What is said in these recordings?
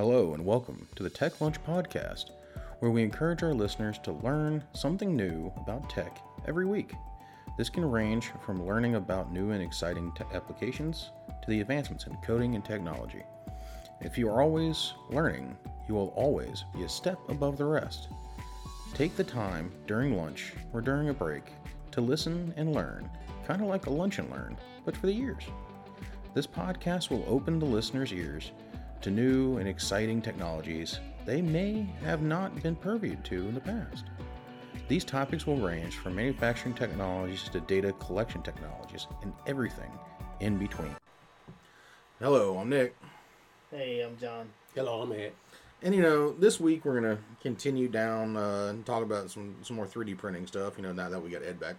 Hello, and welcome to the Tech Lunch Podcast, where we encourage our listeners to learn something new about tech every week. This can range from learning about new and exciting te- applications to the advancements in coding and technology. If you are always learning, you will always be a step above the rest. Take the time during lunch or during a break to listen and learn, kind of like a lunch and learn, but for the ears. This podcast will open the listener's ears to new and exciting technologies they may have not been purviewed to in the past. These topics will range from manufacturing technologies to data collection technologies and everything in between. Hello, I'm Nick. Hey, I'm John. Hello, I'm Ed. And you know, this week we're gonna continue down uh, and talk about some some more 3D printing stuff. You know, now that we got Ed back.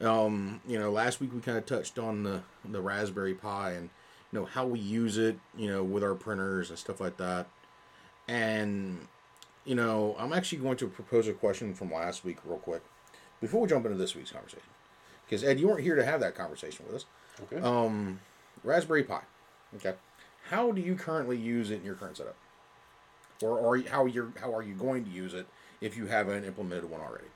Um, you know, last week we kind of touched on the the Raspberry Pi and you know how we use it. You know, with our printers and stuff like that. And you know, I'm actually going to propose a question from last week real quick before we jump into this week's conversation. Because Ed, you weren't here to have that conversation with us. Okay. Um, Raspberry Pi. Okay. How do you currently use it in your current setup? Or are you, how you're how are you going to use it if you haven't implemented one already?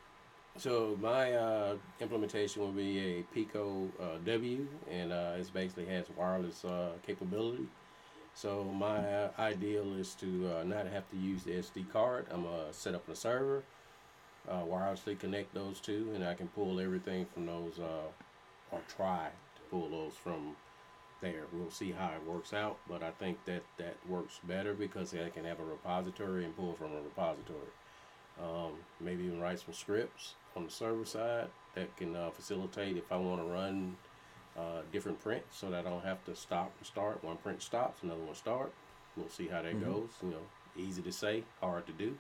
So my uh, implementation will be a Pico uh, W, and uh, it basically has wireless uh, capability. So my uh, ideal is to uh, not have to use the SD card. I'm gonna set up a server, uh, wirelessly connect those two, and I can pull everything from those, uh, or try to pull those from there. We'll see how it works out, but I think that that works better because I can have a repository and pull from a repository. Um, maybe even write some scripts on the server side that can uh, facilitate if I want to run uh, different prints so that I don't have to stop and start. One print stops, another one start. We'll see how that Mhm. goes. You know, easy to say, hard to do.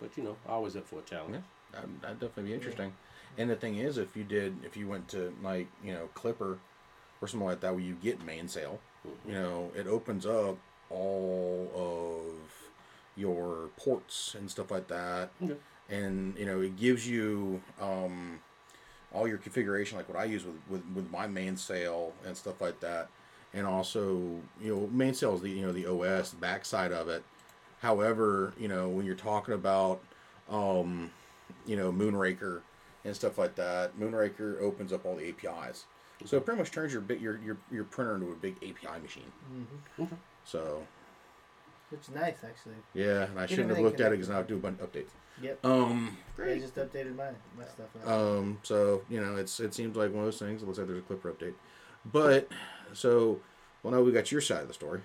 But you know, always up for a challenge. Yeah, that'd, that'd definitely be interesting. And the thing is, if you did, if you went to like you know Klipper or something like that, where you get mainsail, sale, Mhm. you know, it opens up all of your ports and stuff like that. Okay. And you know, it gives you um, all your configuration, like what I use with, with, with my mainsail and stuff like that. And also, you know, mainsail is the you know the OS the backside of it. However, you know, when you're talking about um, you know, Moonraker and stuff like that, Moonraker opens up all the APIs. So it pretty much turns your bit your, your your printer into a big API machine. Mm-hmm. So Which is nice, actually. yeah, and I Get shouldn't have looked at it because now I do a bunch of updates. Yep. Um, I just updated my my stuff. Now. Um, so you know, it's it seems like one of those things. It looks like there's a Klipper update, but so well, now we got your side of the story.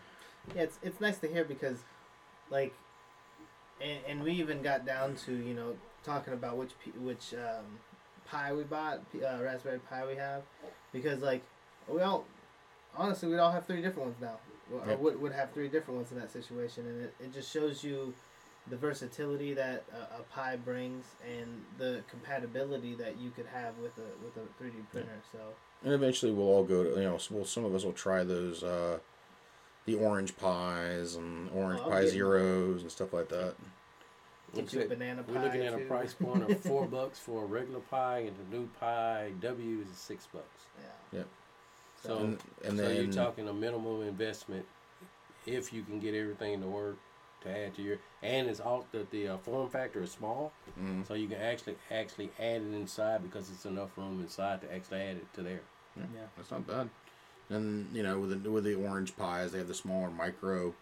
yeah, it's it's nice to hear because, like, and, and we even got down to you know talking about which which um, pie we bought, uh, Raspberry Pi we have, because like we all honestly we all have three different ones now. Or Yep. would, would have three different ones in that situation, and it, it just shows you the versatility that a, a Pi brings and the compatibility that you could have with a with a three D printer. So And eventually, we'll all go to you know, well, some of us will try those uh, the orange pies and orange Oh, pie get- zeros and stuff like that. get you a banana pie. We're looking at a price point of four bucks for a regular pie, and the new pie W is six bucks. Yeah. So, and and so then you're talking a minimum investment if you can get everything to work to add to your and it's all the the uh, form factor is small, mm, so you can actually actually add it inside because it's enough room inside to actually add it to there. Yeah. that's not bad. And you know, with the with the orange pies, they have the smaller micro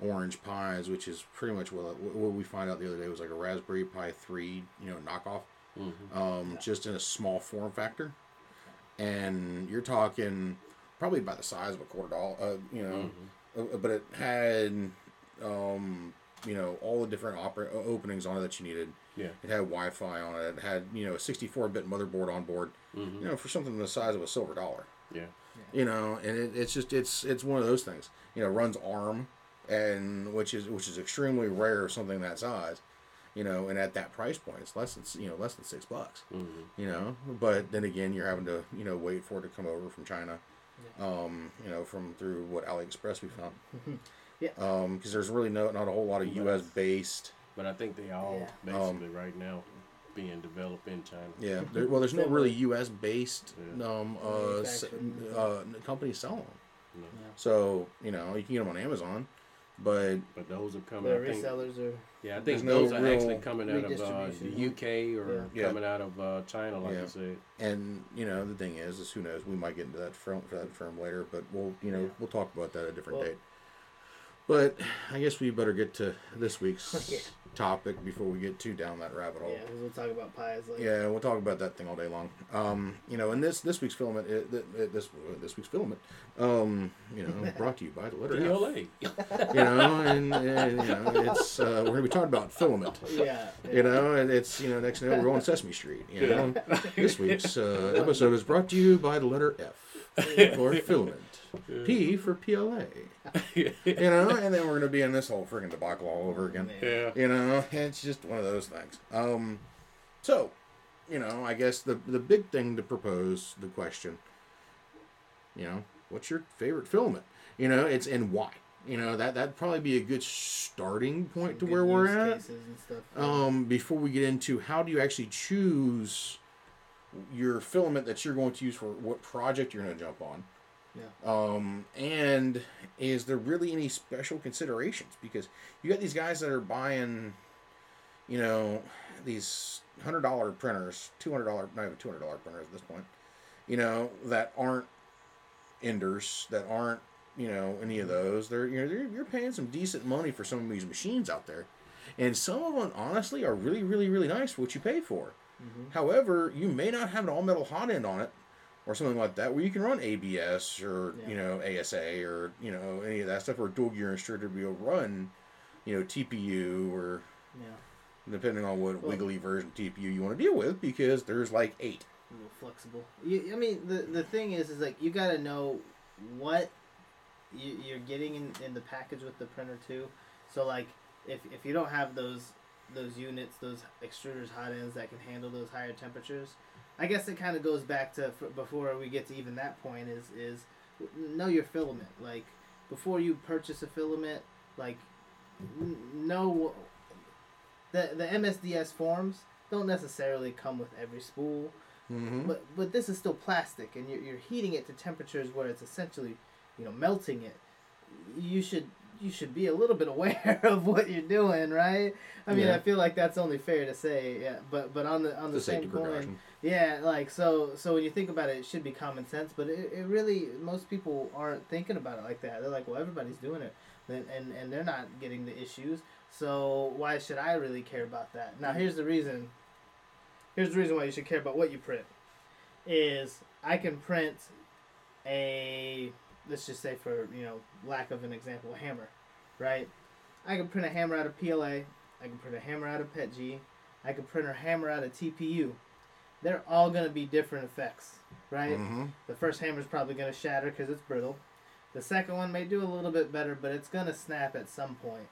orange pies, which is pretty much what what we find out the other day was like a Raspberry Pi three, you know, knockoff. Mm-hmm. um, just in a small form factor. And you're talking probably about the size of a quarter dollar, uh, you know, uh, but it had, um, you know, all the different opera- uh, openings on it that you needed. Yeah. It had Wi-Fi on it. It had, you know, a 64-bit motherboard on board. Mm-hmm. You know, for something the size of a silver dollar. Yeah. You know, and it, it's just it's it's one of those things. You know, runs ARM, and which is which is extremely rare something that size. You know, and at that price point, it's less than you know less than six bucks Mm-hmm. you know but then again you're having to you know wait for it to come over from china um you know from through what aliexpress we found Yeah. um because there's really no not a whole lot of us based But I think they all Yeah. basically right now being developed in China. yeah there, well there's no really us based Yeah. um uh, s- uh companies selling them You know? so you know you can get them on amazon but But those are coming. The I think, resellers are. yeah, I There's think no those are actually coming out of uh, the UK or Yeah. coming out of uh, China, like Yeah. I said. and you know the thing is, is who knows? We might get into that firm for that firm later, but we'll you know Yeah. we'll talk about that at a different Well- date. But I guess we better get to this week's Yeah. Topic before we get too down that rabbit hole. Yeah, 'cause we'll talk about pies later. Yeah, we'll talk about that thing all day long. Um, you know, and this this week's filament, it, th- th- this this week's filament, um, you know, brought to you by the letter F. You know, and, and you know, it's uh, we're gonna be talking about filament. Yeah. You know, and it's you know, next thing you we're on Sesame Street. You know, this week's uh, episode is brought to you by the letter F for filament, P for PLA. You know, and then we're gonna be in this whole friggin' debacle all over again. yeah. You know, it's just one of those things. Um, so, you know, I guess the the big thing to propose the question, you know, what's your favorite filament? You know, it's and why. You know, that that'd probably be a good starting point to Good where we're at. cases and stuff. Um, before we get into how do you actually choose your filament that you're going to use for what project you're going to jump on. Yeah. Um, and is there really any special considerations? Because you got these guys that are buying, you know, these hundred dollar printers, two hundred dollar, not even two hundred dollar printers at this point, you know, that aren't enders, that aren't, you know, any of those. They're you know they're, you're paying some decent money for some of these machines out there, and some of them honestly are really really really nice for what you pay for. Mhm. However, you may not have an all metal hot end on it or something like that where you can run ABS or Yeah. you know ASA or you know any of that stuff or dual gear extruder to be able to run you know TPU or Yeah. depending on what Well- wiggly version TPU you want to deal with because there's like eight. a little flexible. You, I mean, the the thing is, is like you got to know what you, you're getting in, in the package with the printer too. So like, if if you don't have those those units, those extruders, hot ends that can handle those higher temperatures, I guess it kind of goes back to before we get to even that point is is know your filament. Like before you purchase a filament, like n- know the the MSDS forms don't necessarily come with every spool. Mm-hmm. But but this is still plastic, and you're, you're heating it to temperatures where it's essentially, you know, melting it. You should you should be a little bit aware of what you're doing, right? I mean, Yeah. I feel like that's only fair to say, yeah. But but on the on the the same coin, precaution. yeah, like so so when you think about it, it should be common sense. But it, it really most people aren't thinking about it like that. They're like, well, everybody's doing it, and and, and they're not getting the issues. So why should I really care about that? Now here's the reason. Here's the reason why you should care about what you print. Is I can print a let's just say for you know lack of an example a hammer, right? I can print a hammer out of PLA. I can print a hammer out of PETG. I can print a hammer out of TPU. They're all gonna be different effects, right? Mm-hmm. The first hammer's probably gonna shatter because it's brittle. The second one may do a little bit better, but it's gonna snap at some point.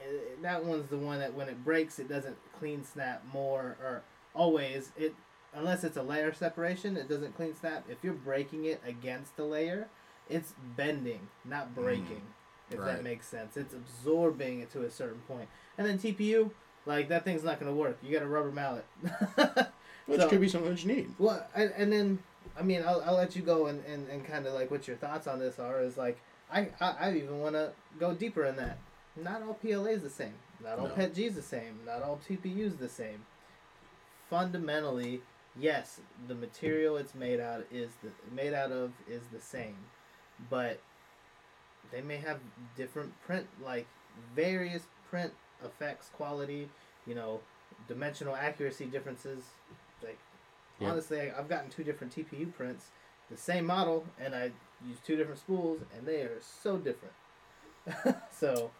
Eh, That one's the one that when it breaks, it doesn't clean snap more or always it unless it's a layer separation, it doesn't clean snap. If you're breaking it against the layer, it's bending, not mm. breaking. if right. that makes sense, it's absorbing it to a certain point. And then TPU, like that thing's not gonna work. You got a rubber mallet. Which So- could be something that you need. well, and, and then I mean, I'll, I'll let you go and, and, and kind of like what your thoughts on this are. Is like I I, I even want to go deeper in that. Not all PLA is the same. Not all No. PET is the same. Not all TPU is the same. Fundamentally, yes, the material it's made out is the made out of is the same, but they may have different print like various print effects, quality, you know, dimensional accuracy differences. Like Yeah. honestly, I, I've gotten two different TPU prints, the same model, and I use two different spools, and they are so different. so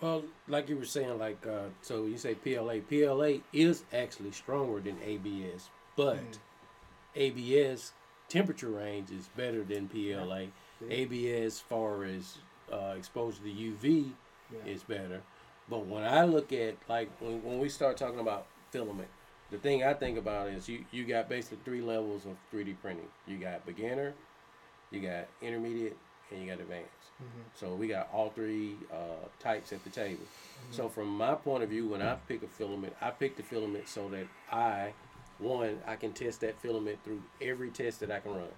Well, like you were saying, like uh, so you say PLA. PLA is actually stronger than ABS, but Mhm. ABS temperature range is better than PLA. ABS, far as uh, exposure to UV, yeah, is better. But when I look at like when, when we start talking about filament, the thing I think about is you you got basically three levels of 3D printing. You got beginner, you got intermediate, and you got advanced. Mhm. So we got all three uh, types at the table. Mm-hmm. So from my point of view, when I pick a filament, I pick the filament so that I, one, I can test that filament through every test that I can run,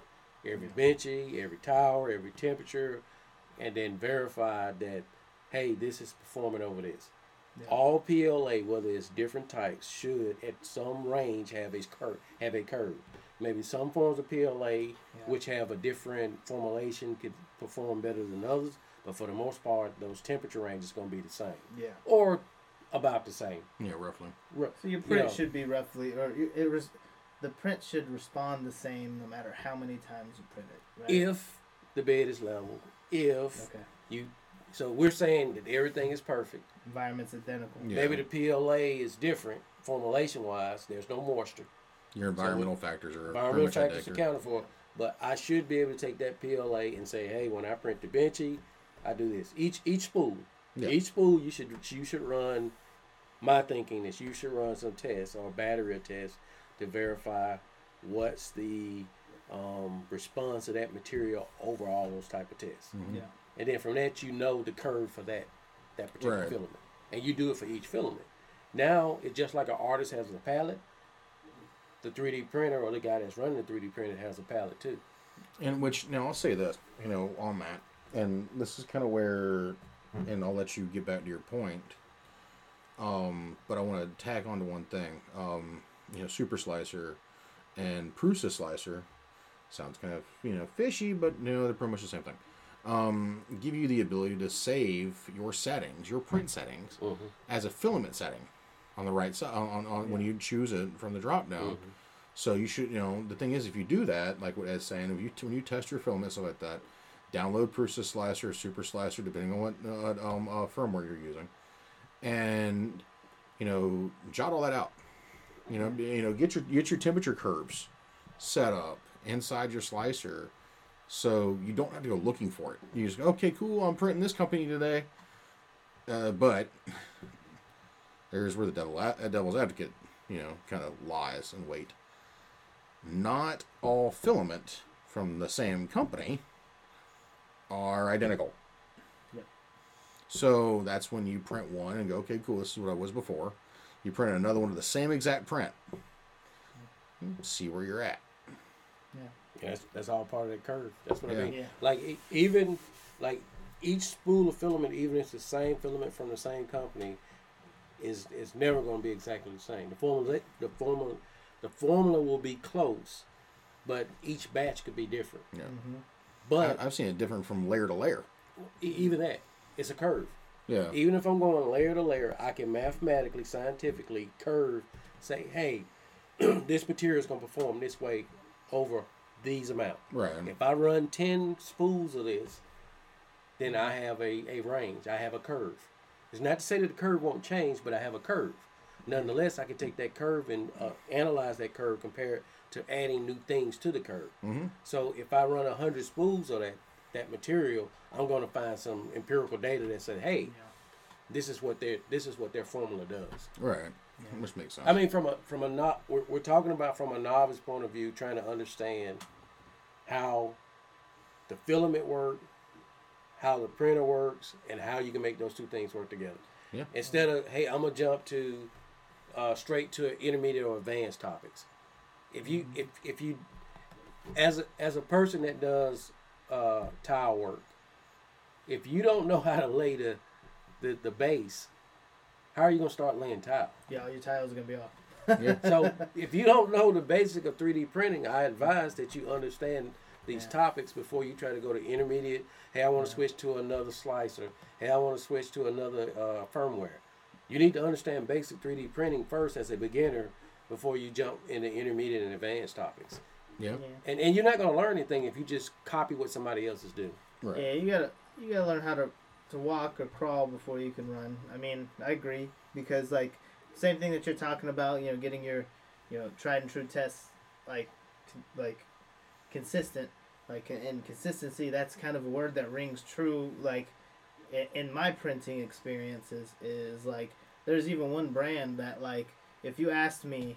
every benchy, every tower, every temperature, and then verify that hey, this is performing over this. Yeah. All PLA, whether it's different types, should at some range have a curve. Have a curve. Maybe some forms of PLA, which have a different formulation, could perform better than others. But for the most part, those temperature ranges going to be the same, Yeah. or about the same. Yeah, roughly. Ru- So your print Yeah. should be roughly, or you- it res- the print should respond the same no matter how many times you print it. Right? If the bed is level, if okay, you, so we're saying that everything is perfect. environment's identical. Yeah. Maybe the PLA is different formulation wise. There's no moisture. Your environmental factors are environmental pretty much factors identical. accounted for. But I should be able to take that PLA and say, hey, when I print the benchy, I do this. Each each spool, Yeah. each spool you should you should run. My thinking is you should run some tests or battery tests to verify what's the um, response of that material over all those type of tests. Mhm. Yeah. And then from that you know the curve for that that particular Right. filament, and you do it for each filament. Now it's just like an artist has a palette. The 3D printer or the guy that's running the 3D printer has a palette too. And which now I'll say this, you know, on that, and this is kind of where, and I'll let you get back to your point. Um, but I want to tack on to one thing. Um, you know, Super Slicer and Prusa Slicer sounds kind of you know fishy, but you know they're pretty much the same thing. Um, give you the ability to save your settings, your print settings, Mm-hmm. as a filament setting on the right side on, on, on when you choose it from the drop down. So you should, you know, the thing is, if you do that, like what Ed's saying, if you when you test your filament stuff like that, download Prusa Slicer, Super Slicer, depending on what uh, um, uh, firmware you're using, and you know, jot all that out. You know, you know, get your get your temperature curves set up inside your slicer, so you don't have to go looking for it. You just go, okay, cool, I'm printing this company today, uh, but there's where the devil devil's advocate, you know, kind of lies and wait. Not all filament from the same company are identical. So that's when you print one and go, okay, cool, this is what I was before. You print another one of the same exact print. See where you're at. Yeah. Yeah, that's, that's all part of that curve. That's what I mean. Yeah. Like e- even like each spool of filament, even if it's the same filament from the same company, is is never going to be exactly the same. The formula, the formula, the formula will be close, but each batch could be different. Yeah. Mm-hmm. But I, I've seen it different from layer to layer. even that, it's a curve. Yeah. Even if I'm going layer to layer, I can mathematically, scientifically curve, say, hey, this material is going to perform this way over these amount. Right. If I run 10 spools of this, then I have a, a range. I have a curve. It's not to say that the curve won't change, but I have a curve. Nonetheless, I can take that curve and uh, analyze that curve, compare it to adding new things to the curve. Mm-hmm. So if I run 100 spools of that, that material, I'm going to find some empirical data that says, hey, this is what their this is what their formula does. Right. Which makes sense. I mean, from a from a not we're, we're talking about from a novice point of view, trying to understand how the filament work, how the printer works, and how you can make those two things work together. Yeah. Instead of hey, I'm gonna jump to uh, straight to intermediate or advanced topics. If you if if you as a, as a person that does uh, tile work, if you don't know how to lay the the, the base, how are you gonna start laying tile? Yeah, all your tiles are gonna be off. yeah. So if you don't know the basic of 3D printing, I advise that you understand these Yeah. topics before you try to go to intermediate. Hey, I want to Yeah. switch to another slicer. Hey, I want to switch to another uh, firmware. You need to understand basic 3D printing first as a beginner before you jump into intermediate and advanced topics. Yeah. And and you're not going to learn anything if you just copy what somebody else is doing. Right. Yeah, you gotta you gotta learn how to to walk or crawl before you can run. I mean, I agree because like same thing that you're talking about. You know, getting your you know tried and true tests like like consistent. Like in consistency, that's kind of a word that rings true. Like in my printing experiences, is like there's even one brand that like if you asked me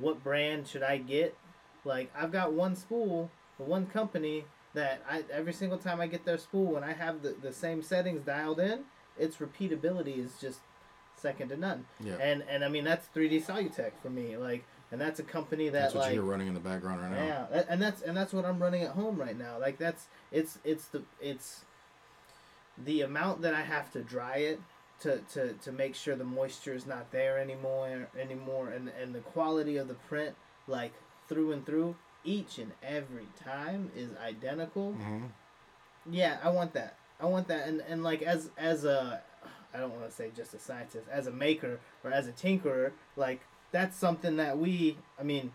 what brand should I get, like I've got one spool, one company that I every single time I get their spool when I have the, the same settings dialed in, its repeatability is just second to none. Yeah. And and I mean that's 3D Solutech for me, like, and that's a company that That's what like you're running in the background right now. yeah, and that's and that's what I'm running at home right now. Like that's it's it's the it's the amount that I have to dry it to, to, to make sure the moisture is not there anymore anymore and and the quality of the print like through and through each and every time is identical. Mm-hmm. Yeah, I want that. I want that and and like as as a I don't want to say just a scientist, as a maker or as a tinkerer, like that's something that we I mean,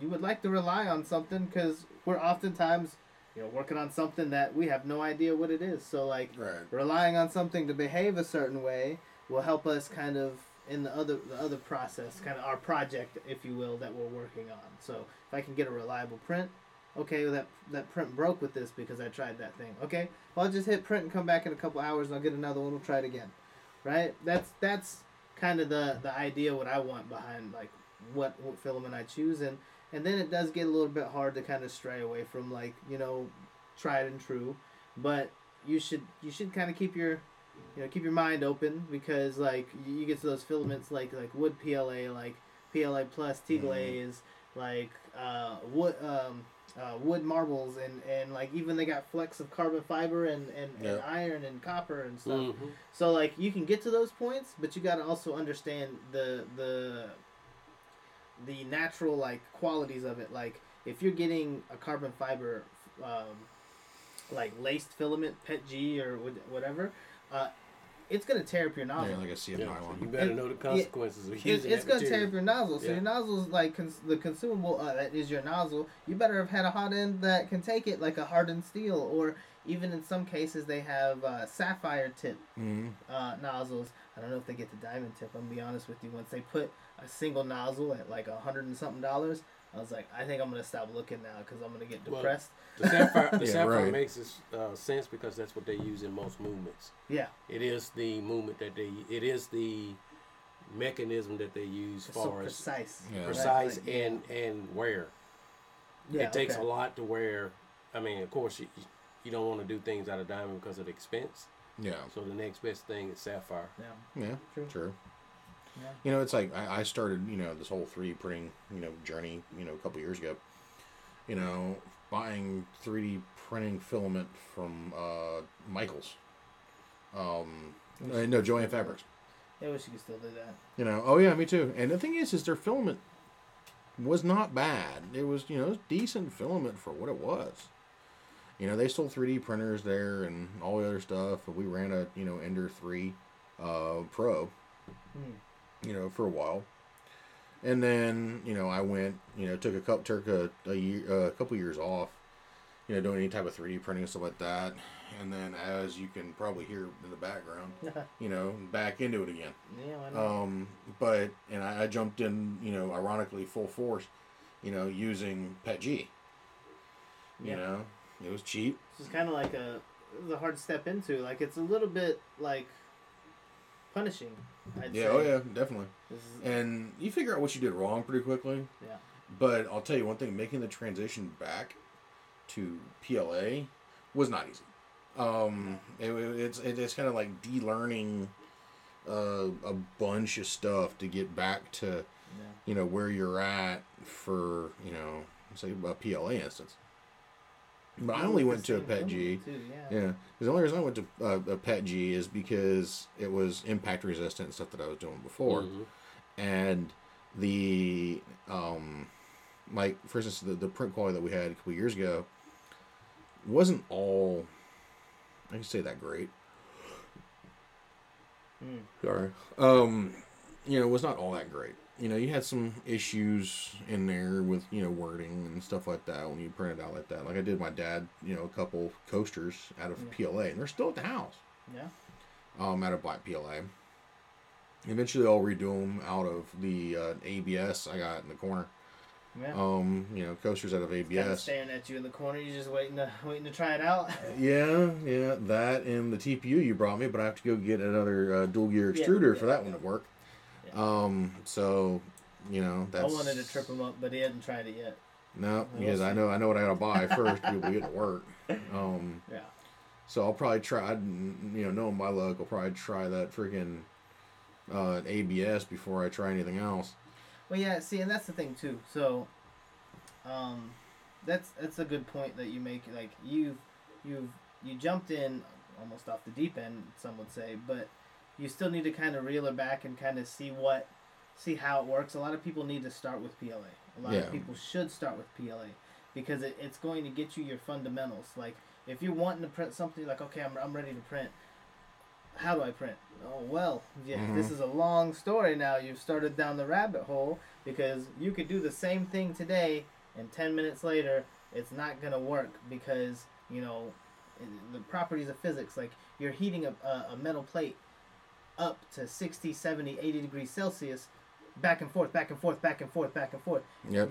you would like to rely on something cuz we're oftentimes you know working on something that we have no idea what it is. So like Right. relying on something to behave a certain way will help us kind of in the other the other process, kind of our project, if you will, that we're working on. So if I can get a reliable print, okay, well, that that print broke with this because I tried that thing. Okay, well I'll just hit print and come back in a couple hours and I'll get another one. We'll try it again, right? That's that's kind of the the idea what I want behind like what what filament I choose and and then it does get a little bit hard to kind of stray away from like you know tried and true, but you should you should kind of keep your you know keep your mind open because like you get to those filaments like like wood PLA like PLA plus T glaze like uh, wood um, uh, wood marbles and and like even they got flecks of carbon fiber and and, and iron and copper and stuff. Mhm. So like you can get to those points, but you got to also understand the the the natural like qualities of it. Like if you're getting a carbon fiber um, like laced filament PET G or wha- whatever, uh, it's gonna tear up your nozzle. Yeah, like a CF Yeah, nylon. you better It- know the consequences of It- using it's that gonna tear up your nozzle. So Yeah. your nozzle's like cons- the consumable uh, that is your nozzle. You better have had a hot end that can take it, like a hardened steel, or even in some cases they have uh, sapphire tip Mm-hmm. uh, nozzles. I don't know if they get the diamond tip. I'm gonna be honest with you. Once they put a single nozzle at like a hundred and something dollars, I was like, I think I'm gonna stop looking now because I'm gonna get Well, depressed. The sapphire, the Yeah, sapphire right. makes it, uh, sense because that's what they use in most movements. yeah, It is the movement that they. It is the mechanism that they use it's so far as precise. Yeah. precise Like, and and wear. yeah, it takes okay. a lot to wear. I mean, of course, you, you don't want to do things out of diamond because of the expense. Yeah. So the next best thing is sapphire. Yeah, Yeah. True. True. Yeah. You know, it's like I, I started, you know, this whole 3D printing, you know, journey, you know, a couple years ago. You know, buying 3D printing filament from uh, Michaels. Um, uh, no, Jo-Ann Fabrics. I wish you could still do that. You know, oh yeah, me too. And the thing is, is their filament was not bad. It was, you know, was decent filament for what it was. You know, they sold 3D printers there and all the other stuff. But we ran a, you know, Ender 3 uh, Pro, Hmm. You know, for a while. And then, you know, I went, you know, took a couple, took a, a year, uh, a couple years off, you know, doing any type of 3D printing and stuff like that. And then, as you can probably hear in the background, you know, back into it again. yeah, why not? Um, but and I, I jumped in, you know, ironically full force, you know, using Pet G. You Yeah. know, it was cheap. This is kind of like a, it was a hard step into. Like it's a little bit like punishing. I'd Yeah, say. oh yeah, definitely. And you figure out what you did wrong pretty quickly. yeah. But I'll tell you one thing: making the transition back to PLA was not easy. Um, it, it's it, it's kind of like de-learning uh, a bunch of stuff to get back to Yeah. you know where you're at for you know say a PLA instance. But I only went to a Pet G. Too, yeah. The only reason I went to uh, a Pet G is because it was impact resistant and stuff that I was doing before, Mhm. and the um, like for instance the, the print quality that we had a couple years ago wasn't all I can say that great. Mm. Sorry. Um, you know, it was not all that great. You know, you had some issues in there with you know wording and stuff like that when you print it out like that. Like I did my dad, you know, a couple coasters out of Yeah. PLA, and they're still at the house. Yeah. Um, out of black PLA. Eventually, I'll redo them out of the uh, ABS I got in the corner. Yeah. Um, you know, coasters out of Kind ABS. staring at you in the corner. You're just waiting to waiting to try it out. Yeah, yeah, that and the TPU you brought me, but I have to go get another uh, dual gear Yeah, extruder yeah, for that yeah. one to work. Um, so you know that's. I wanted to trip him up, but he hadn't tried it yet. No, because I know I know what I gotta buy first to be able to get to work. Um, Yeah. so I'll probably try. I'd, You know, knowing my luck, I'll probably try that freaking uh, ABS before I try anything else. Well, yeah. See, and that's the thing too. So, um, that's that's a good point that you make. Like you've you've you jumped in almost off the deep end, some would say, but you still need to kind of reel it back and kind of see what, see how it works. A lot of people need to start with PLA. A lot Yeah. of people should start with PLA because it, it's going to get you your fundamentals. Like if you're wanting to print something, like okay, I'm, I'm ready to print. How do I print? Oh well, yeah, Mhm. this is a long story now. You've started down the rabbit hole because you could do the same thing today, and ten minutes later, it's not gonna work because you know the properties of physics. Like you're heating a, a metal plate up to 60, 70, 80 degrees Celsius, back and forth, back and forth, back and forth, back and forth. Yep.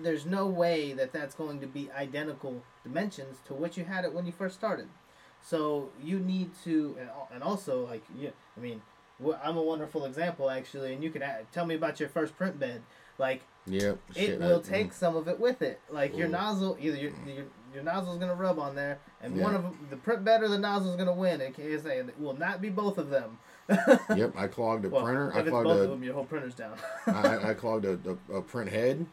There's no way that that's going to be identical dimensions to what you had it when you first started. So you need to, and also like yeah, I mean, I'm a wonderful example actually, and you can a- tell me about your first print bed. Like Yep. it will I- take some of it with it. Like your Mm. nozzle, either your your, your nozzle's gonna rub on there, and Yeah. one of 'em- the print bed or the nozzle's gonna win. It will not be both of them. Yep. I clogged a Well, printer. if I it's clogged both a of them, your whole printer's down. I, I clogged a, a, a print head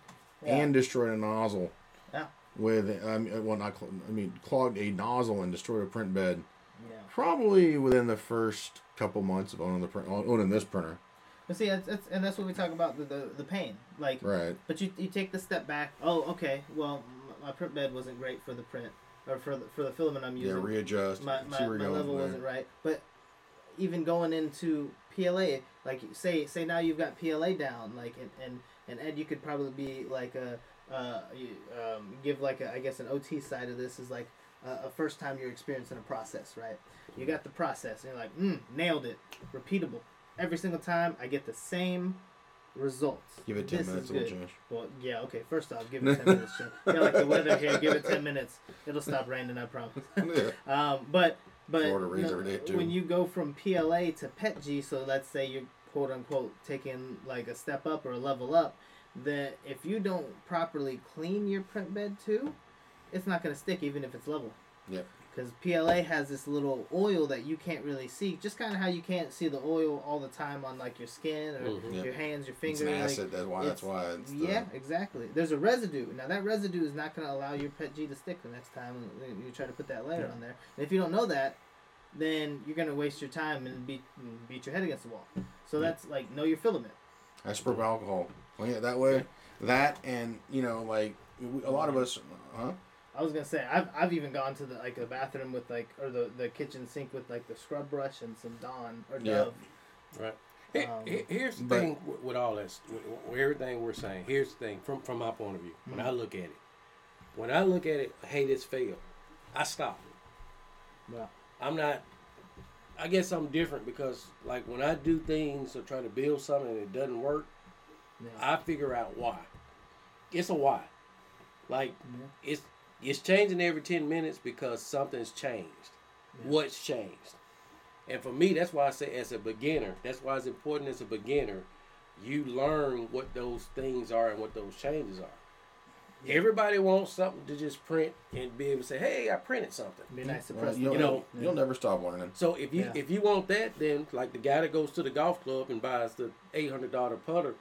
Yeah. and destroyed a nozzle. Yeah. With um, well, not cl- I mean, clogged a nozzle and destroyed a print bed. yeah. Probably within the first couple months of owning the print, owning this printer. But see, that's, that's and that's what we talk about the the, the pain. Like, Right. but you you take the step back. Oh, okay. Well, my print bed wasn't great for the print or for the, for the filament I'm using. Yeah. Readjust. my, my, my level wasn't right. But even going into PLA, like say say now you've got PLA down, like and and, and Ed, you could probably be like a uh, um, give like a, I guess an OT side of this is like a, a first time you're experiencing a process, right? You got the process, and you're like, mm, nailed it, repeatable. Every single time, I get the same results. Give it ten This minutes, good. change. Well, yeah, okay. First off, give it ten minutes. Jim. Yeah, like the weather here. Give it ten minutes. It'll stop raining. I promise. yeah. Um, but but Florida you rains know, every day, too. when you go from PLA to PETG, so let's say you're quote unquote taking like a step up or a level up, that if you don't properly clean your print bed too, it's not gonna stick even if it's level. Yep. Because PLA has this little oil that you can't really see, just kind of how you can't see the oil all the time on like your skin or Mhm. Yep. your hands, your It's fingers. an like- That's why. That's why. It's the, yeah, exactly. There's a residue. Now that residue is not going to allow your pet G to stick the next time you try to put that layer Yeah. on there. And if you don't know that, then you're going to waste your time and beat beat your head against the wall. So Yeah. that's like know your filament. Isopropyl alcohol. Clean it that way. That and you know, like we- a lot of us, huh? I was gonna say I've, I've even gone to the like the bathroom with like or the, the kitchen sink with like the scrub brush and some Dawn or Dove. Yeah. Right. Um, here's the but- thing with, with all this, with, with everything we're saying. Here's the thing from from my point of view. When Mm-hmm. I look at it, when I look at it, hey, this failed. I stop. it. Yeah. I'm not. I guess I'm different because like when I do things or try to build something and it doesn't work, Yeah. I figure out why. It's a why. Like Yeah. it's it's changing every ten minutes because something's changed. Yeah. What's changed? And for me, that's why I say as a beginner, that's why it's important as a beginner, you learn what those things are and what those changes are. Everybody wants something to just print and be able to say, "Hey, I printed something." Be nice to Well, press. you'll, you know, you'll never stop learning. So if you Yeah. if you want that, then like the guy that goes to the golf club and buys the eight hundred dollar putter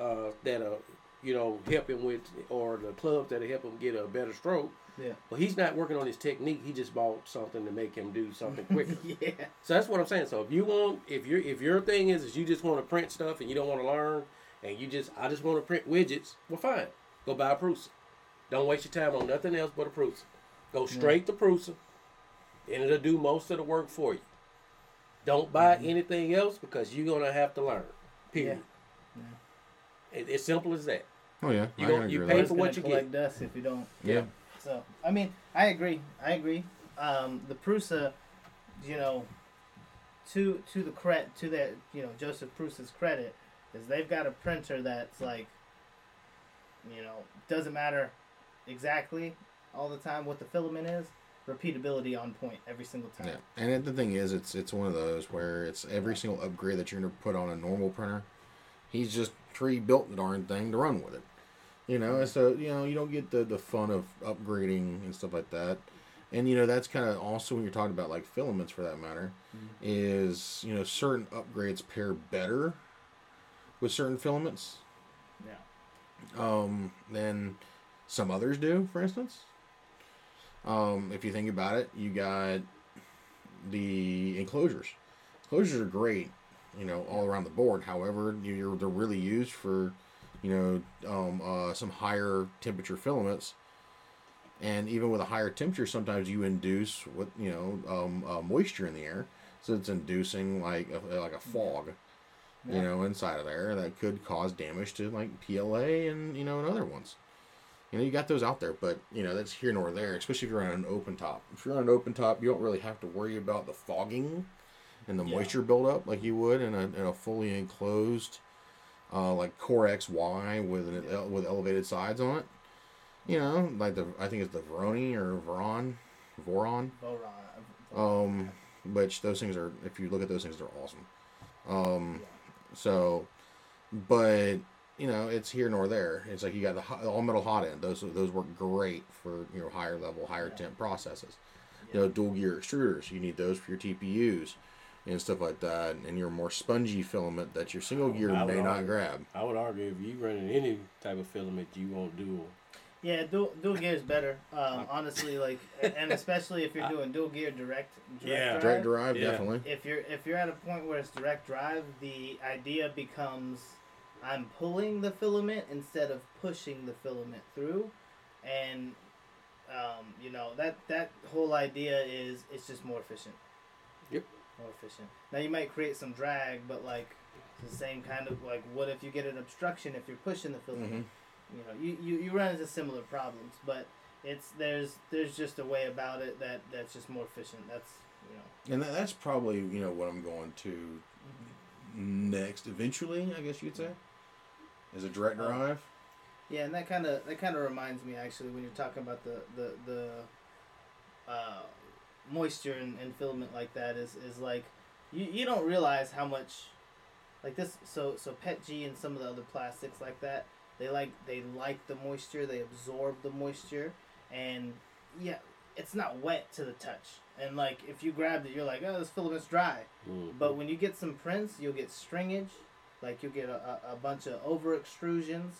uh, that uh you know help him with, or the clubs that help him get a better stroke. Yeah. Well, he's not working on his technique. He just bought something to make him do something quicker. yeah. so that's what I'm saying. So if you want, if your if your thing is, is you just want to print stuff and you don't want to learn, and you just I just want to print widgets, well, fine, go buy a Prusa. Don't waste your time on nothing else but a Prusa. Go straight to Prusa, and it'll do most of the work for you. Don't buy mm-hmm. anything else because you're gonna have to learn. Period. It, it's simple as that. Oh yeah, You I gon- can you agree with pay for what you collect dust if you don't. Yeah. So I mean, I agree. I agree. Um, the Prusa, you know, to to the credit to that you know Josef Prusa's credit is they've got a printer that's like, you know, doesn't matter exactly all the time what the filament is. Repeatability on point every single time. Yeah, and the thing is, it's it's one of those where it's every single upgrade that you're gonna put on a normal printer. He's just tree built the darn thing to run with it. You know, so you know you don't get the the fun of upgrading and stuff like that. And you know that's kind of also when you're talking about like filaments for that matter, is you know certain upgrades pair better with certain filaments Yeah. um, than some others do, for instance. Um, if you think about it, you got the enclosures. Enclosures are great, you know, all around the board. However, you're they're really used for, you know, um, uh, some higher temperature filaments. And even with a higher temperature, sometimes you induce what you know um, uh, moisture in the air, so it's inducing like a, like a fog, you know, inside of there that could cause damage to like PLA and you know and other ones. You know, you got those out there, but you know that's here nor there. Especially if you're on an open top. If you're on an open top, you don't really have to worry about the fogging and the Yeah. moisture buildup like you would in a, in a fully enclosed, uh, like Core XY with an, with elevated sides on it. You know, like the I think it's the Veroni or Veron, Voron. Voron. Um, which those things are, if you look at those things, they're awesome. Um, so, but you know, it's here nor there. It's like you got the all metal hot end. Those those work great for you know higher level, higher Yeah. temp processes. You know, dual gear extruders. You need those for your TPUs and stuff like that. And your more spongy filament that your single gear I would may not grab. I would argue if you running any type of filament, you want dual. Yeah, dual, dual gear is better. Um, honestly, like, and especially if you're doing dual gear direct, direct Yeah. drive. Direct drive, Yeah. definitely. If you're if you're at a point where it's direct drive, the idea becomes I'm pulling the filament instead of pushing the filament through, and um, you know that that whole idea is it's just more efficient. Efficient. Now you might create some drag, but like the same kind of like what if you get an obstruction if you're pushing the filament? Mhm. you know you, you, you run into similar problems but it's there's there's just a way about it that that's just more efficient that's you know And that, that's probably you know what I'm going to next. Eventually, I guess you'd say, is a direct Oh. drive. yeah and that kind of that kind of reminds me actually when you're talking about the the the uh, moisture and, and filament like that is is like you, you don't realize how much like this so so pet g and some of the other plastics like that they like they like the moisture they absorb the moisture and yeah it's not wet to the touch and like if you grabbed it you're like oh this filament's dry Mhm. But when you get some prints, you'll get stringage, like you'll get a, a, a bunch of over extrusions,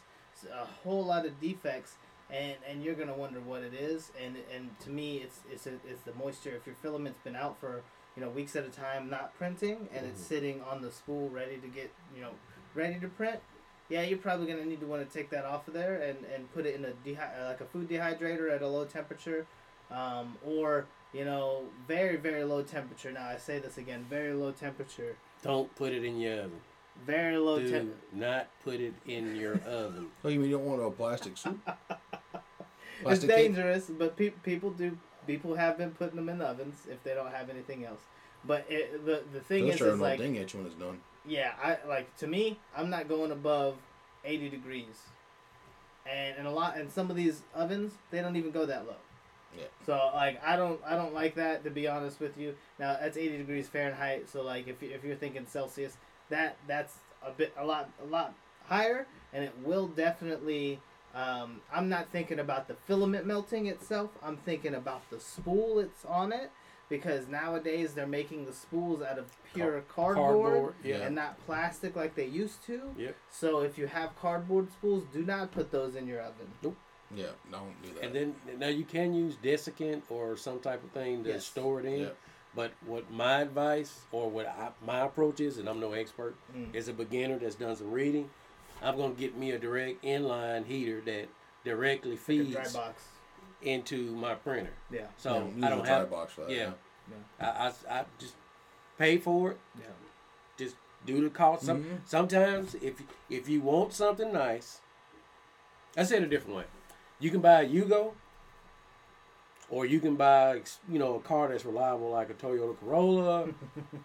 a whole lot of defects, and, and you're gonna wonder what it is. And and to me, it's it's a, it's the moisture. If your filament's been out for you know weeks at a time, not printing, and it's Mhm. sitting on the spool ready to get you know ready to print. Yeah, you're probably gonna need to want to take that off of there and, and put it in a dehy- uh, like a food dehydrator at a low temperature, um, or you know very very low temperature. Now I say this again, very low temperature, Don't put it in your oven. very low Do temperature. not put it in your oven. Oh, you mean you don't want a plastic soup? It's Plastic cake? dangerous, but pe- people do. People have been putting them in ovens if they don't have anything else. But it, the the thing Those is, is like at you when it's done. yeah, I like to me, I'm not going above eighty degrees, and and a lot and some of these ovens they don't even go that low. Yeah. So like I don't I don't like that to be honest with you. Now that's eighty degrees Fahrenheit. So like if you, if you're thinking Celsius, that that's a bit a lot a lot higher, and it will definitely. Um, I'm not thinking about the filament melting itself. I'm thinking about the spool it's on it because nowadays they're making the spools out of pure cardboard, Cardboard. Yeah. and not plastic like they used to. Yep. So if you have cardboard spools, do not put those in your oven. Nope. Yeah, don't do that. And then now you can use desiccant or some type of thing to Yes. store it in. Yeah. But what my advice or what I, my approach is, and I'm no expert, Mm. as a beginner that's done some reading, I'm gonna get me a direct inline heater that directly Like feeds dry box. into my printer. Yeah. So Yeah, use I a don't dry have. box for that. yeah. Yeah. I, I, I just pay for it. Yeah. Just do the cost. Some, Mhm. Sometimes if if you want something nice, I said it a different way. You can buy a Yugo, or you can buy you know a car that's reliable like a Toyota Corolla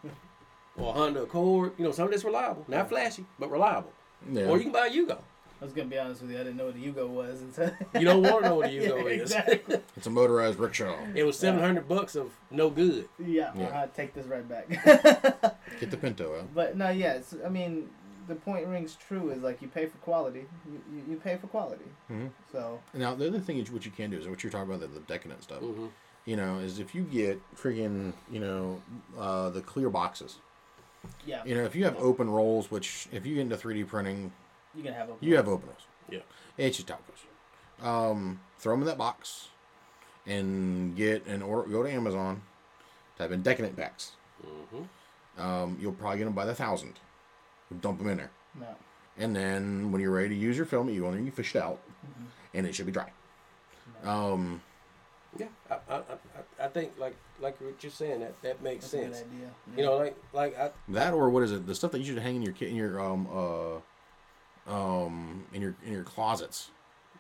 or a Honda Accord. You know something that's reliable, not flashy but reliable. Yeah. Or you can buy a Yugo. I was gonna be honest with you. I didn't know what a Yugo was until You don't want to know what a Yeah, Yugo is. Exactly. It's a motorized rickshaw. it was seven hundred bucks of no good. yeah. Yeah. Uh, take this right back. Get the Pinto out. but no, yeah. It's, I mean, the point rings true. Is like you pay for quality. You, you, you pay for quality. Mhm. So Now the other thing is what you can do is what you're talking about the, the decadent stuff. hmm You know, is if you get freaking you know uh, the clear boxes. Yeah, You know, if you have open rolls, which if you get into 3D printing, you can have a. you have open rolls. Yeah. It's just how it goes. Um, throw them in that box, and get an order. go to Amazon, Type in decadent packs. Mm-hmm. Um, you'll probably get them by the thousand. Dump them in there. No. And then when you're ready to use your filament, you go in there and you fish it out, and it should be dry. Um, Yeah, I, I, I, I think like like what you're saying that that makes That's a good sense. idea. You know, like like I, that or what is it? The stuff that you should hang in your ki- in your um uh um in your in your closets.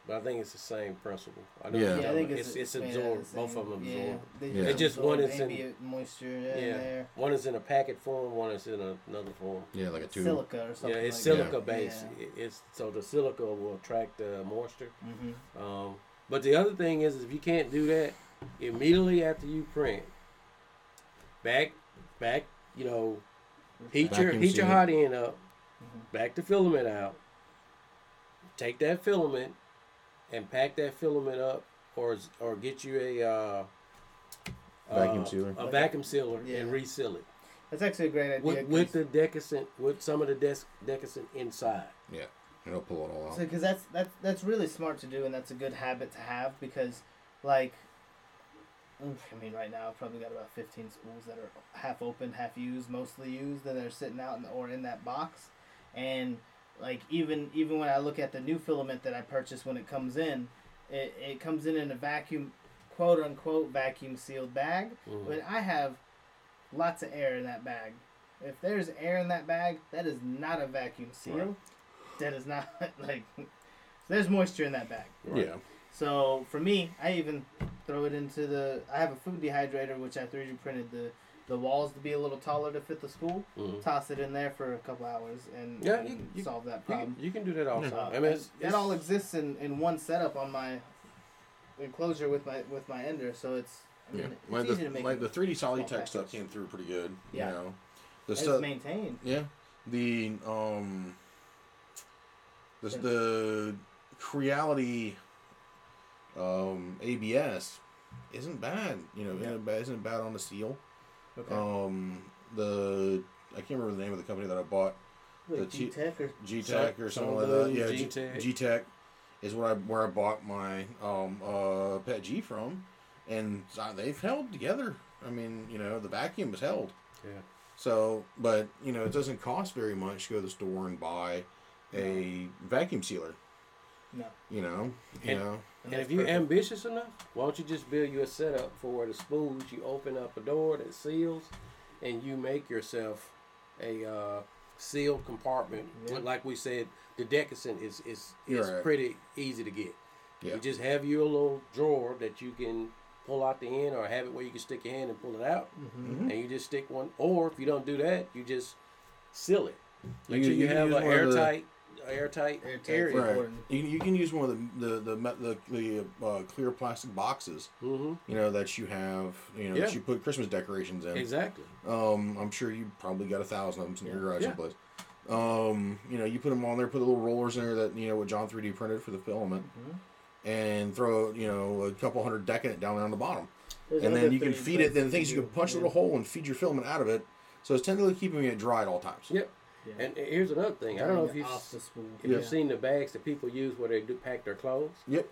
but I think it's the same principle. I know Yeah. what Yeah, I think about. it's, it's, made absorbed. the Both of them yeah, absorb. they Yeah. It's just one is in- moisture in Yeah, there. one is in a packet form, one is in a, another form. Yeah, like a tube. Silica or something. yeah, it's like silica that. based. It- It's so the silica will attract the moisture. Yeah. hmm Um, but the other thing is, if you can't do that immediately after you print, back, back, you know, heat your heat your seal it. hot end up, Mhm. back the filament out, take that filament, and pack that filament up, or or get you a uh, Vacuum uh, sealer. a vacuum sealer, Yeah. and reseal it That's actually a great idea. with, with the desiccant, with some of the des- desiccant inside. Yeah, it'll pull it all out. because that's that's that's really smart to do, and that's a good habit to have because, like, oof, I mean, right now I've probably got about fifteen spools that are half open, half used, mostly used, and they're sitting out in the, or in that box, and like even even when I look at the new filament that I purchased when it comes in, it, it comes in in a vacuum, quote unquote vacuum sealed bag, Mhm. but I have lots of air in that bag. If there's air in that bag, that is not a vacuum seal. Right. That is not like there's moisture in that bag. Right. Yeah, So for me, I even throw it into the. I have a food dehydrator which I 3D printed the the walls to be a little taller to fit the spool. Mhm. Toss it in there for a couple hours and, Yeah, and you- you- solve that You problem. can, you can do that also. Uh, I mean, it's, that all exists in, in one setup on my enclosure with my with my Ender, so it's I mean, yeah. it's Like easy the to make like the 3D small Solitech stuff came through pretty good. Yeah. You know, the and stuff. maintained. Yeah, the um, the the Creality um ABS isn't bad. You know, isn't bad, isn't bad on the seal. Okay. Um, the I can't remember the name of the company that I bought. like the T- G-Tech or G Tech or something like that. Yeah, G-Tech. G Tech is what I where I bought my um uh PETG from, and uh, they've held together. I mean, you know, the vacuum is held. yeah. So, but you know, it doesn't cost very much to go to the store and buy a vacuum sealer. No. You know, you And- know, And that's if you're perfect. ambitious enough, why don't you just build you a setup for where the spools, you open up a door that seals, and you make yourself a uh, sealed compartment. Yeah. Like we said, the desiccant is is, is right. pretty easy to get. Yeah. You just have your little drawer that you can pull out the end, or have it where you can stick your hand and pull it out, Mhm. and you just stick one. Or if you don't do that, you just seal it. Make You- sure you, you have use an one of the- airtight, airtight, Airtight area. right. important. You, you can use one of the the the the, the uh, clear plastic boxes. hmm You know that you have. You know Yeah. that you put Christmas decorations in. Exactly. Um, I'm sure you probably got a thousand of them in your garage Yeah. someplace. Um, you know, you put them on there, put the little rollers in there that you know what John 3D printed for the filament, Mhm. and throw you know a couple hundred decadent down there on the bottom, There's and then you can feed it. Then things you can punch a little hole and feed your filament out of it, so it's technically keeping it dry at all times. Yep. Yeah. And here's another thing. I don't know if you've off the spool. if you've seen the bags that people use where they do pack their clothes. Yep.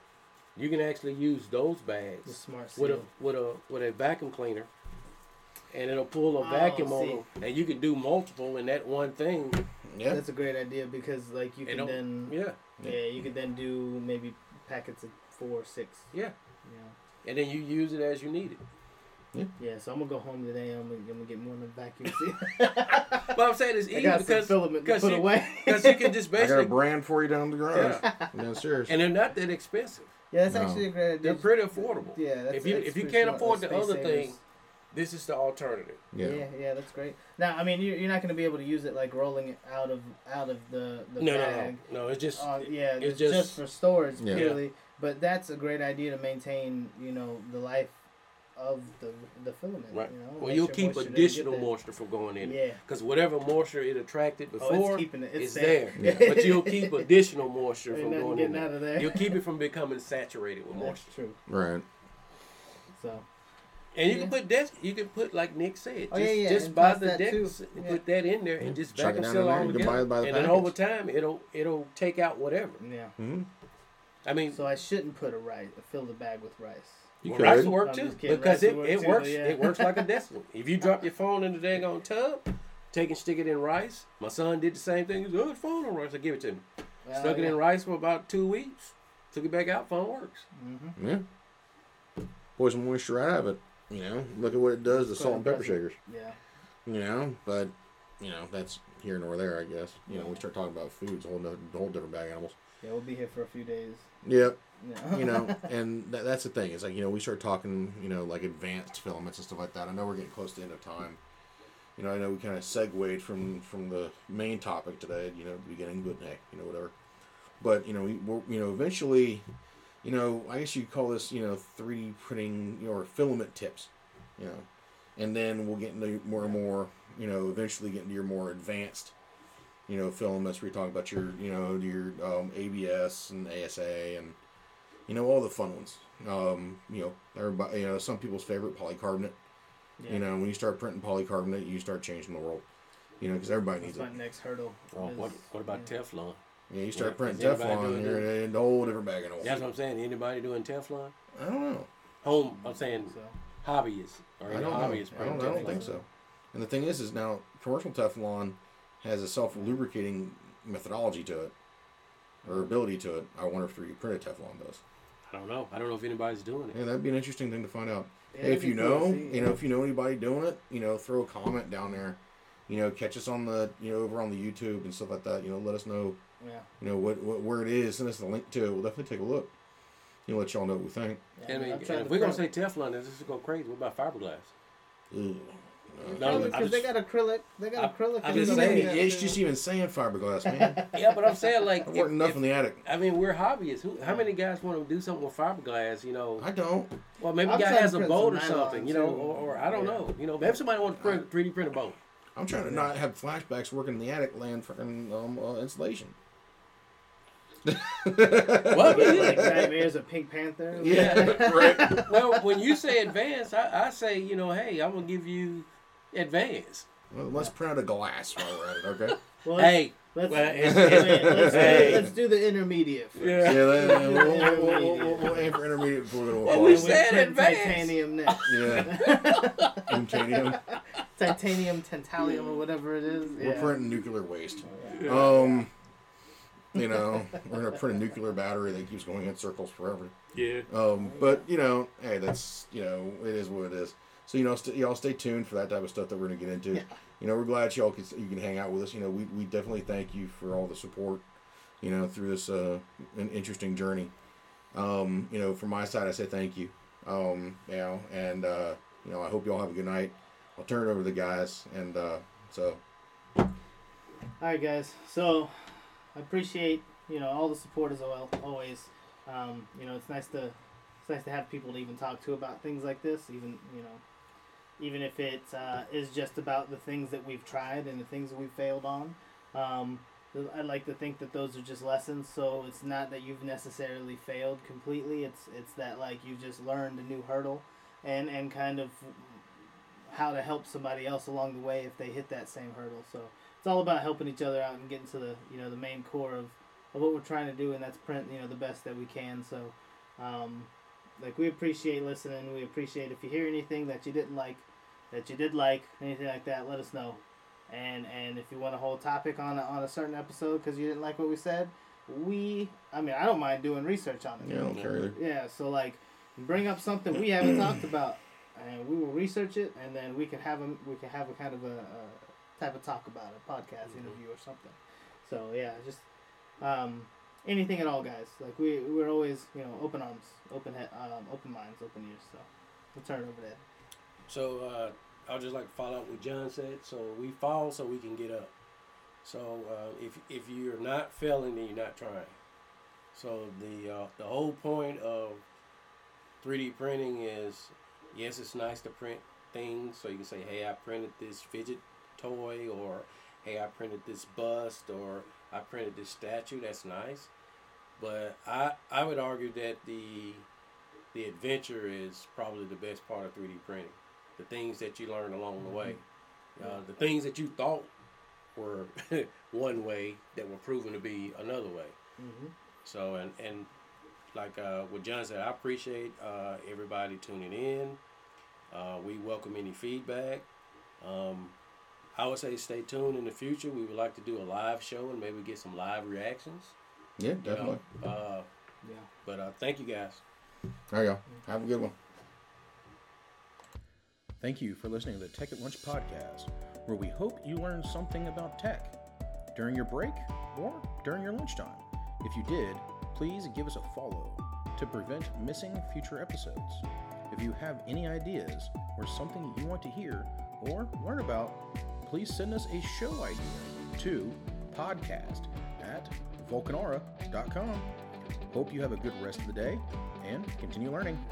You can actually use those bags with a with a with a vacuum cleaner, and it'll pull a Oh, vacuum on see. them, and you can do multiple in that one thing. Yeah. That's a great idea because like you can then Yeah, yeah. you could then do maybe packets of four or six. yeah, Yeah. and then you use it as you need it. Yeah, so I'm gonna go home today. I'm gonna, I'm gonna get more than a vacuum seal. But I'm saying it's easy because filament to because put you- away. because you can just basically I got a basically brand for you down the garage. yeah, Downstairs. and they're not that expensive. yeah, that's No. actually a great idea. They're pretty affordable. Yeah, that's, If you- that's if you can't smart. afford Those the other savers. thing, This is the alternative. yeah. Yeah. yeah, that's great. Now, I mean, you're, you're not going to be able to use it like rolling it out of out of the the No, no, bag. no, no. It's just Uh, yeah, it's it's just, just- for storage Yeah. purely. But that's a great idea to maintain, you know, the life of the the filament. right. You know, Well, you'll keep additional moisture from going in. Yeah. Because whatever moisture it attracted Oh, before, it's keeping it. It's, it's there. there. but you'll keep additional moisture from going in there. out of there. You'll keep it from becoming saturated with moisture. That's moisture. true. Right. So And you Yeah. can put that. You can put like Nick said. Oh, just, yeah, yeah, just and buy the that deck, Yeah. put that in there, and just Chuck it vacuum down seal in all together. buy it by the and then over time, it'll it'll take out whatever. yeah. hmm I mean, So I shouldn't put a rice, fill the bag with rice. You Well, could. rice will work too because it, work it too, works. yeah. It works like a decimal. If you drop your phone in the daggone tub, take and stick it in rice. My son did the same thing. He said, "Oh, it's phone on rice." I give it to him. Well, Stuck it in rice for about two weeks. Took it back out. Phone works. Mhm. Yeah. Pour some moisture out of it. You know, look at what it does to salt and pepper shakers. Yeah. You know, but you know that's here nor there, I guess. You know, we start talking about food, it's a whole, nother, whole different bag of animals. Yeah, we'll be here for a few days. Yep. Yeah. You know, and that, that's the thing. It's like you know we start talking, you know, like advanced filaments and stuff like that. I know we're getting close to the end of time. You know, I know we kind of segued from from the main topic today. You know, beginning, but hey, you know, whatever. But you know, we we're, you know eventually, you know, I guess you'd call this you know 3D printing you know, or filament tips. You know, and then we'll get into more and more. You know, eventually get into your more advanced. You know, filaments. Where you talk about your you know your um, ABS and ASA and you know all the fun ones. Um, you know, everybody. You know, some people's favorite polycarbonate. Yeah. You know, when you start printing polycarbonate, you start changing the world. You know, because everybody That's needs my it. next hurdle. Oh, is- what what about yeah. Teflon? Yeah, you start Yeah, printing Teflon, doing you're that? in a whole different bag of animals. That's what I'm saying. Anybody doing Teflon? I don't know. Home. I'm saying So, hobbyists or I don't know. hobbyists. I don't, I don't think so. And the thing is, is now commercial Teflon has a self lubricating methodology to it, or ability to it. I wonder if 3D printed Teflon does. I don't know. I don't know if anybody's doing it. Yeah, that'd be an interesting thing to find out. yeah, Hey, if you be cool know, you know, if you know anybody doing it, you know, throw a comment down there. You know, catch us on the, you know, over on the YouTube and stuff like that. You know, let us know, Yeah. you know, what, what where it is. Send us the link to it. We'll definitely take a look. You know, let y'all know what we think. yeah I mean, and if we're gonna say Teflon, then this is go crazy. What about fiberglass? Ugh. No, Probably because they got acrylic. They got I- acrylic. I'm just saying, it's that, just even saying fiberglass, man. Yeah, but I'm saying like, I've if- worked enough if- in the attic. I mean, we're hobbyists. Who, how many guys want to do something with fiberglass? You know, I don't. well, maybe I'm a guy has a boat or something. You know, or, or I don't Yeah. know. You know, maybe somebody wants to print 3D print a boat. I'm trying to not have flashbacks working in the attic laying freaking um, uh, insulation. Well, like nightmares of Pink Panther. Yeah, right. well, when you say advance, I, I say, you know, hey, I'm gonna give you advance. Well, let's print out a glass while we're at it, okay? Well, let's, Hey, let's, well, wait, it's- let's, Hey. let's do the intermediate first. Yeah. Yeah, then, uh, we'll, we'll, we'll, we'll, we'll aim for intermediate before we go to Well, a we And we said print advance. titanium next. Yeah. Titanium. titanium, tantalium, or whatever it is. We're Yeah. printing nuclear waste. Um, you know, we're gonna print a nuclear battery that keeps going in circles forever. yeah. Um, but you know, hey, that's you know, it is what it is. So you know, st- y'all stay tuned for that type of stuff that we're gonna get into. You know, we're glad y'all can you can hang out with us. You know, we we definitely thank you for all the support. You know, through this uh an interesting journey. Um, you know, from my side, I say thank you. Um, you know, and uh, you know, I hope y'all have a good night. I'll turn it over to the guys, and uh, so All right, guys. So I appreciate you know all the support as well. Always, um, you know, it's nice to it's nice to have people to even talk to about things like this. Even you know, even if it uh, is just about the things that we've tried and the things that we've failed on. Um, I'd like to think that those are just lessons. So it's not that you've necessarily failed completely. It's it's that like you just learned a new hurdle, and and kind of how to help somebody else along the way if they hit that same hurdle. So it's all about helping each other out and getting to the you know the main core of, of what we're trying to do, and that's print you know the best that we can. So, um, like we appreciate listening. We appreciate if you hear anything that you didn't like, that you did like, anything like that, let us know. And and if you want a whole topic on a, on a certain episode because you didn't like what we said, we I mean I don't mind doing research on it. yeah, I don't care either. Yeah, so like bring up something we haven't talked about, and we will research it, and then we can have a we can have a kind of a, a type of talk about it, podcast Mhm. interview or something. So yeah, just um, anything at all, guys. Like we we're always you know open arms, open head, um, open minds, open ears. So we'll turn it over there. So uh, I'll just like follow up what John said. So we fall so we can get up. So uh, if if you're not failing, then you're not trying. So the uh, the whole point of 3D printing is yes, it's nice to print things. So you can say, hey, I printed this fidget toy, or hey, I printed this bust, or I printed this statue. That's nice. But I I would argue that the the adventure is probably the best part of 3D printing the things that you learn along the way, uh, the things that you thought were one way that were proven to be another way. Mm-hmm. So and and like uh, what John said, I appreciate uh, everybody tuning in. Uh, we welcome any feedback. Um, I would say stay tuned in the future. We would like to do a live show and maybe get some live reactions. Yeah, you know. definitely. Uh, Yeah. but uh, thank you guys. There y'all. Have a good one. Thank you for listening to the Tech at Lunch podcast, where we hope you learned something about tech during your break or during your lunchtime. If you did, please give us a follow to prevent missing future episodes. If you have any ideas or something you want to hear or learn about, please send us a show idea to podcast at vulcanara.com. Hope you have a good rest of the day and continue learning.